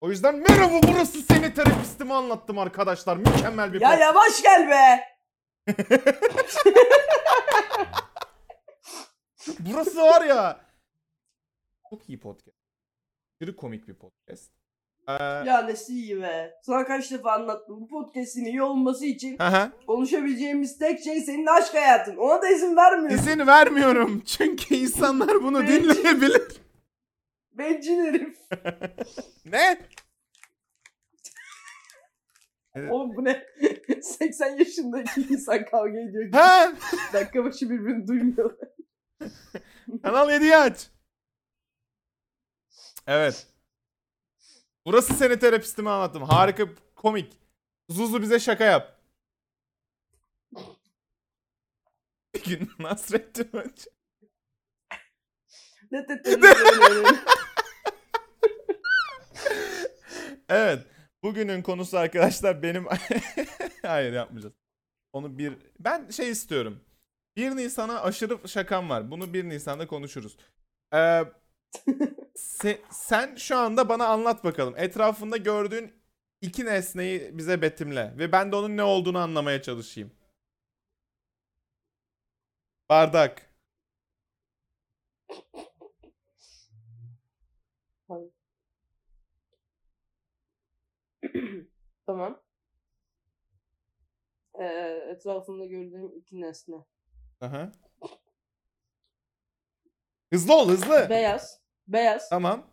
O yüzden merhaba burası seni terapistimi anlattım arkadaşlar. Mükemmel bir Ya podcast. yavaş gel be. Burası var ya. Çok iyi podcast. Aşırı komik bir podcast. Ee, Ya nesi iyi be. Sana kaç defa anlattım. Bu podcast'in iyi olması için hı hı. konuşabileceğimiz tek şey senin aşk hayatın. Ona da izin vermiyorsun. İzin vermiyorum. Çünkü insanlar bunu dinleyebilir. Bencil herif. Ne? Oğlum bu ne? 80 yaşındaki insan kavga ediyor. Ha? Dakika başı birbirini duymuyor. Kanal 7'yi aç. Evet. Burası seni terapistimi anlattım. Harika komik. Zuzu bize şaka yap. Bir gün Nasrettin Hoca. Ne ne- ne- ne- ne- ne- Evet. Bugünün konusu arkadaşlar benim... Hayır yapmayacağız. Onu bir... Ben şey istiyorum. 1 Nisan'a aşırı şakam var. Bunu 1 Nisan'da konuşuruz. Ee, se- sen şu anda bana anlat bakalım. Etrafında gördüğün iki nesneyi bize betimle. Ve ben de onun ne olduğunu anlamaya çalışayım. Bardak. tamam. Ee, etrafımda gördüğüm iki nesne. Aha. Hızlı ol hızlı. Beyaz. Beyaz. Tamam.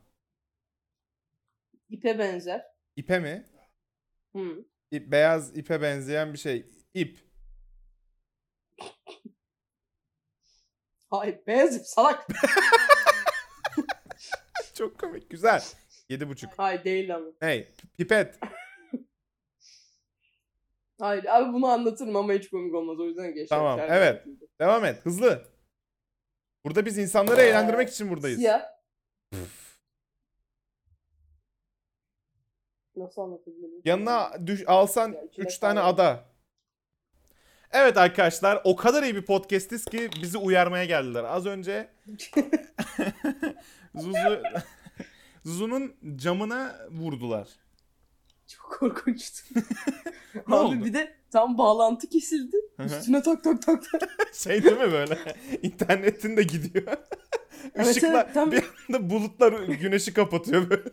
ipe benzer. İpe mi? Hı. İp, beyaz ipe benzeyen bir şey. İp. Hayır beyaz ip salak. Çok komik. Güzel. Yedi buçuk. Hayır değil ama. Hey. Pipet. Hayır abi bunu anlatırım ama hiç komik olmaz o yüzden geç. Tamam, evet. Devam et. Hızlı. Burada biz insanları eğlendirmek için buradayız. Siyah. Nasıl anlatabilirim? Yanına düş, alsan Ya, içine 3 tane ada. Evet arkadaşlar o kadar iyi bir podcastiz ki bizi uyarmaya geldiler. Az önce Zuzu Zuzu'nun camına vurdular. Çok korkunçtu. Ne Abi oldu? bir de tam bağlantı kesildi. Üstüne tak tak tak tak. Şey değil mi böyle? İnternetin de gidiyor. Evet, Işıklar evet, tam- bir anda bulutlar güneşi kapatıyor böyle.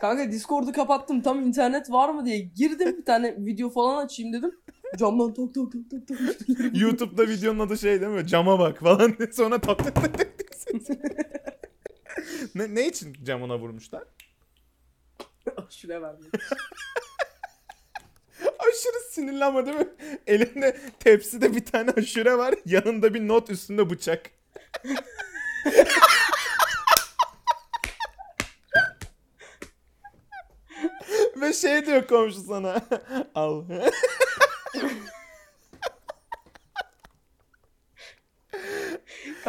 Kanka Discord'u kapattım tam internet var mı diye girdim bir tane video falan açayım dedim. Camdan tak tak tak tak tak. YouTube'da videonun adı şey değil mi? Cama bak falan. Sonra tak tak tak tak. ne, ne için camına vurmuşlar? Şuraya verdim. Aşırı sinirli ama değil mi? Elinde tepside bir tane aşure var. Yanında bir not üstünde bıçak. Ve şey diyor komşu sana. Al.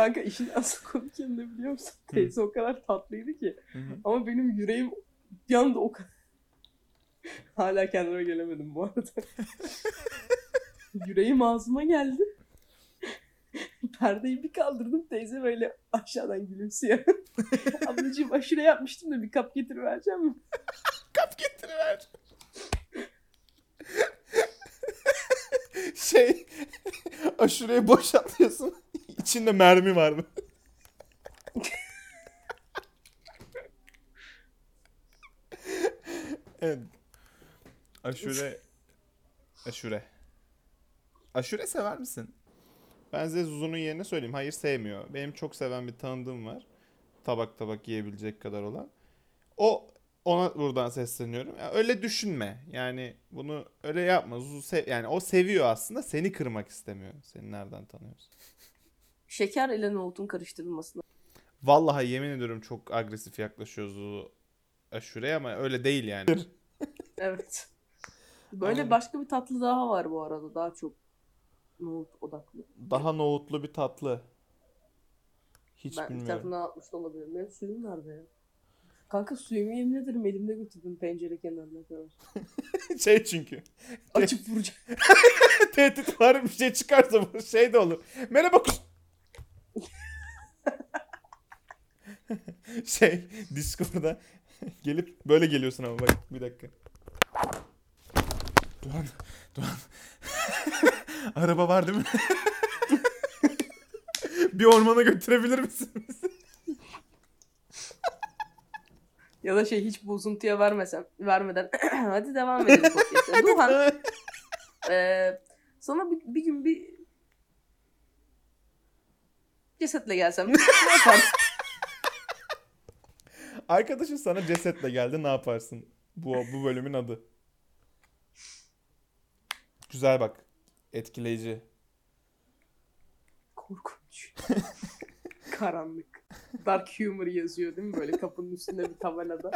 Kanka işin asıl komik yanı ne biliyor musun? Teyze o kadar tatlıydı ki. Ama benim yüreğim bir anda o kadar... Hala kendime gelemedim bu arada. yüreğim ağzıma geldi. Perdeyi bir kaldırdım teyze böyle aşağıdan gülümsüyor. Ablacığım aşure yapmıştım da bir kap getirivereceğim mi? Kap getiriver. şey aşureyi boşaltıyorsun. İçinde mermi var mı? evet. Aşure Aşure. Aşure sever misin? Ben size Zuzu'nun yerine söyleyeyim. Hayır sevmiyor. Benim çok seven bir tanıdığım var. Tabak tabak yiyebilecek kadar olan. O ona buradan sesleniyorum. Ya öyle düşünme. Yani bunu öyle yapma. Zuzu sev- yani o seviyor aslında. Seni kırmak istemiyor. Seni nereden tanıyorsun? Şeker ile nohutun karıştırılmasına. Vallahi yemin ediyorum çok agresif yaklaşıyor Zuzu aşureye ama öyle değil yani. Evet. Böyle Anladım. başka bir tatlı daha var bu arada. Daha çok nohut odaklı. Daha nohutlu bir tatlı. Hiç ben bir bilmiyorum. tarafından atmış da olabilirim. Benim suyum nerede ya? Kanka suyumu yemin ederim elimde götürdüm pencere kenarına kadar. şey çünkü. Açıp vuracağım. Tehdit var bir şey çıkarsa bu şey de olur. Merhaba kus- şey Discord'da Gelip böyle geliyorsun ama bak bir dakika. Doğan, Doğan. Araba var değil mi? bir ormana götürebilir misin bizi? Ya da şey hiç bozuntuya vermesem, vermeden hadi devam edelim podcast'e. Duhan, eee, sana bir, bir gün bir cesetle gelsem ne yaparsın? Arkadaşın sana cesetle geldi ne yaparsın? Bu, bu bölümün adı. Güzel bak. Etkileyici. Korkunç. Karanlık. Dark humor yazıyor değil mi böyle kapının üstünde bir tabelada.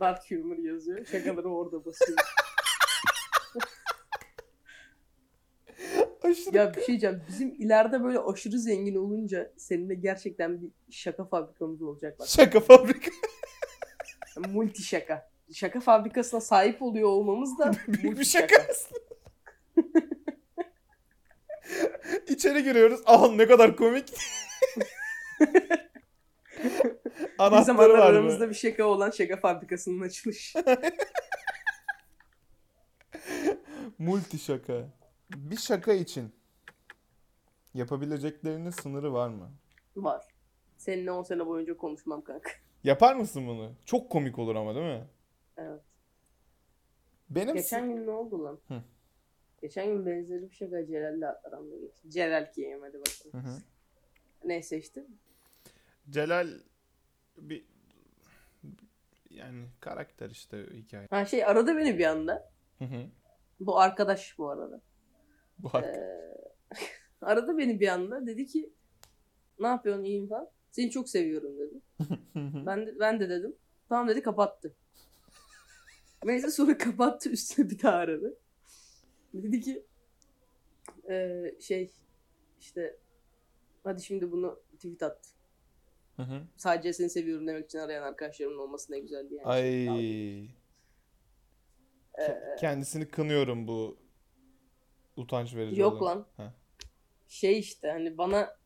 Dark humor yazıyor. Şakaları orada basıyor. Aşırı Ya bir şey diyeceğim. Bizim ileride böyle aşırı zengin olunca seninle gerçekten bir şaka fabrikamız olacak bak. şaka fabrika. Multi şaka. Şaka fabrikasına sahip oluyor olmamız da Büyük multi bir şaka aslında. İçeri giriyoruz. Ah ne kadar komik. Bir Anahtarı zamanlar var aramızda mı? bir şaka olan şaka fabrikasının açılışı. Multi şaka. Bir şaka için yapabileceklerinin sınırı var mı? Var. Seninle 10 sene boyunca konuşmam kanka. Yapar mısın bunu? Çok komik olur ama değil mi? Evet. Benim Geçen gün ne oldu lan? Hı. Geçen gün benzeri bir şaka Celal'le aramda geçti. Celal diyeyim hadi bakalım. Hı hı. Neyse işte. Celal bir yani karakter işte hikaye. Ha şey aradı beni bir anda. Hı hı. Bu arkadaş bu arada. Bu hak. Ee, aradı beni bir anda. Dedi ki ne yapıyorsun iyiyim falan. Seni çok seviyorum dedi. Ben de, ben de dedim. Tamam dedi kapattı. Neyse sonra kapattı üstüne bir daha aradı. Dedi ki eee, şey işte hadi şimdi bunu tweet at. Hı hı. Sadece seni seviyorum demek için arayan arkadaşlarımın olması ne güzel diye. Ay. Ee, Ke- Kendisini kınıyorum bu utanç verici yok olan. lan. Ha. Şey işte hani bana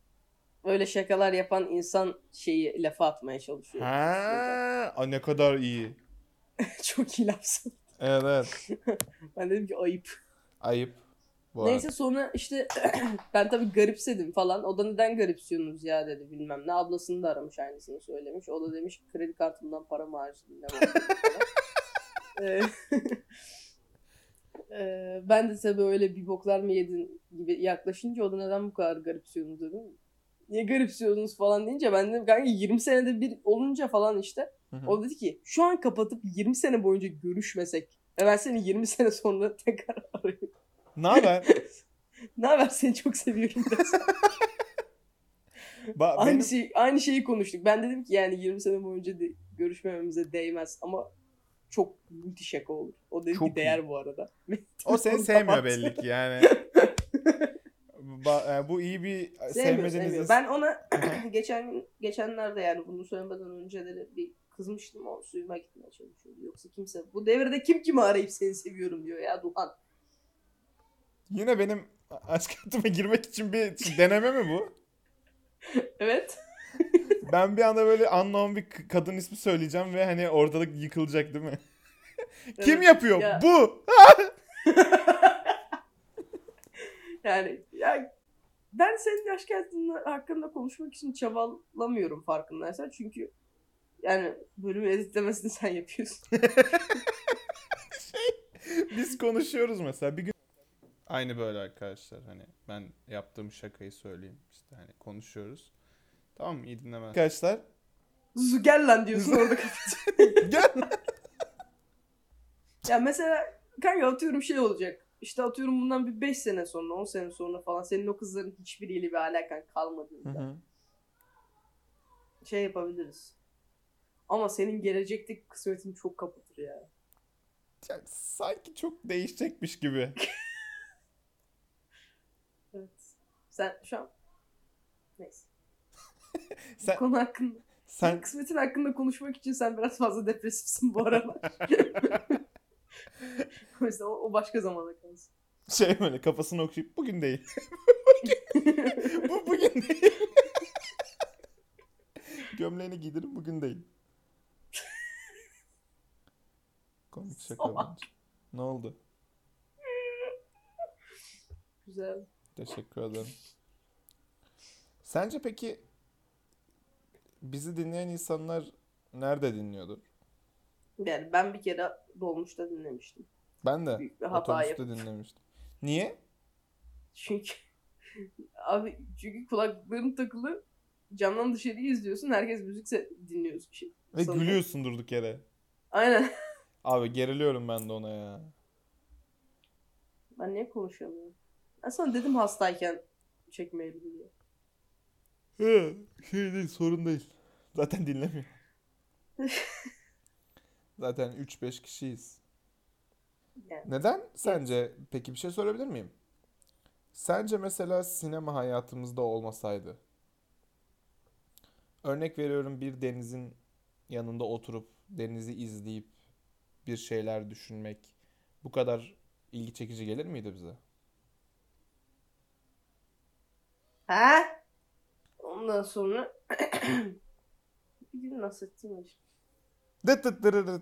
böyle şakalar yapan insan şeyi lafa atmaya çalışıyor. Ha, Aa, ne kadar iyi. Çok iyi lafsın. Evet, evet. Ben dedim ki ayıp. Ayıp. Bu Neyse sonra işte ben tabii garipsedim falan. O da neden garipsiyorsunuz ya dedi bilmem ne. Ablasını da aramış aynısını söylemiş. O da demiş kredi kartımdan para mı harcadın. Ee, ben de tabii öyle bir boklar mı yedin gibi yaklaşınca o da neden bu kadar garipsiyorsunuz dedim. Niye garipsiyorsunuz falan deyince ben dedim kanka 20 senede bir olunca falan işte. Hı hı. O dedi ki şu an kapatıp 20 sene boyunca görüşmesek ve ben seni 20 sene sonra tekrar arıyorum. Ne haber? Ne haber seni çok seviyorum. Ba- aynı, benim- şey, aynı şeyi konuştuk. Ben dedim ki yani 20 sene boyunca de görüşmememize değmez ama çok müthiş şaka olur. O dedi Çok ki değer bu arada. O seni sevmiyor belli ki yani. Ba- e, bu iyi bir sevmiyor. Ben ona geçen gün geçenlerde yani bunu söylemeden önceleri bir kızmıştım o suyuma gitmeye çalışıyordu. Yoksa kimse bu devirde kim kimi arayıp seni seviyorum diyor ya Duhan. Yine benim aşk hayatıma girmek için bir deneme mi bu? Evet. Ben bir anda böyle unknown bir kadın ismi söyleyeceğim ve hani ortalık yıkılacak değil mi? Kim Evet. yapıyor? Ya. Bu. Yani ya ben senin yaş hakkında, hakkında konuşmak için çabalamıyorum farkındaysan. Çünkü yani bölümü editlemesini sen yapıyorsun. Biz konuşuyoruz mesela bir gün. Aynı böyle arkadaşlar hani ben yaptığım şakayı söyleyeyim işte hani konuşuyoruz. Tamam mı? İyi dinleme. Arkadaşlar Zu gel lan diyorsun orada kapatıyorsun. gel. ya mesela kanka atıyorum şey olacak. İşte atıyorum bundan bir 5 sene sonra 10 sene sonra falan senin o kızların hiçbiriyle bir alakan kalmadığında Hı hı. şey yapabiliriz. Ama senin gelecekteki kısmetin çok kapatır ya. Ya, sanki çok değişecekmiş gibi. Evet. Sen şu an neyse. Sen Konu hakkında. sen Kısmetin hakkında konuşmak için sen biraz fazla depresifsin bu aralar. o yüzden o, o başka zamana kalsın. şey böyle kafasını okşayıp bugün değil. Bu bugün değil. Gömleğini giydirip bugün değil. Komik şaka bence. Ne oldu? Güzel. Teşekkür ederim. Sence peki bizi dinleyen insanlar nerede dinliyordur? Yani ben bir kere dolmuşta dinlemiştim. Ben de Büyük bir hata otobüste dinlemiştim. Niye? Çünkü abi çünkü kulaklıkların takılı camdan dışarıyı izliyorsun. Herkes müzik se- dinliyor. Şey, Ve sanırım. gülüyorsun durduk yere. Aynen. Abi geriliyorum ben de ona ya. Ben niye konuşamıyorum? Ben sana dedim hastayken çekmeyelim diye. Şey değil sorun değil. Zaten dinlemiyor. Zaten 3-5 kişiyiz. Yani. Neden sence? Peki bir şey sorabilir miyim? Sence mesela sinema hayatımızda olmasaydı, örnek veriyorum bir denizin yanında oturup denizi izleyip bir şeyler düşünmek bu kadar ilgi çekici gelir miydi bize? Ha? Ondan sonra bir gün dıt dırırıt.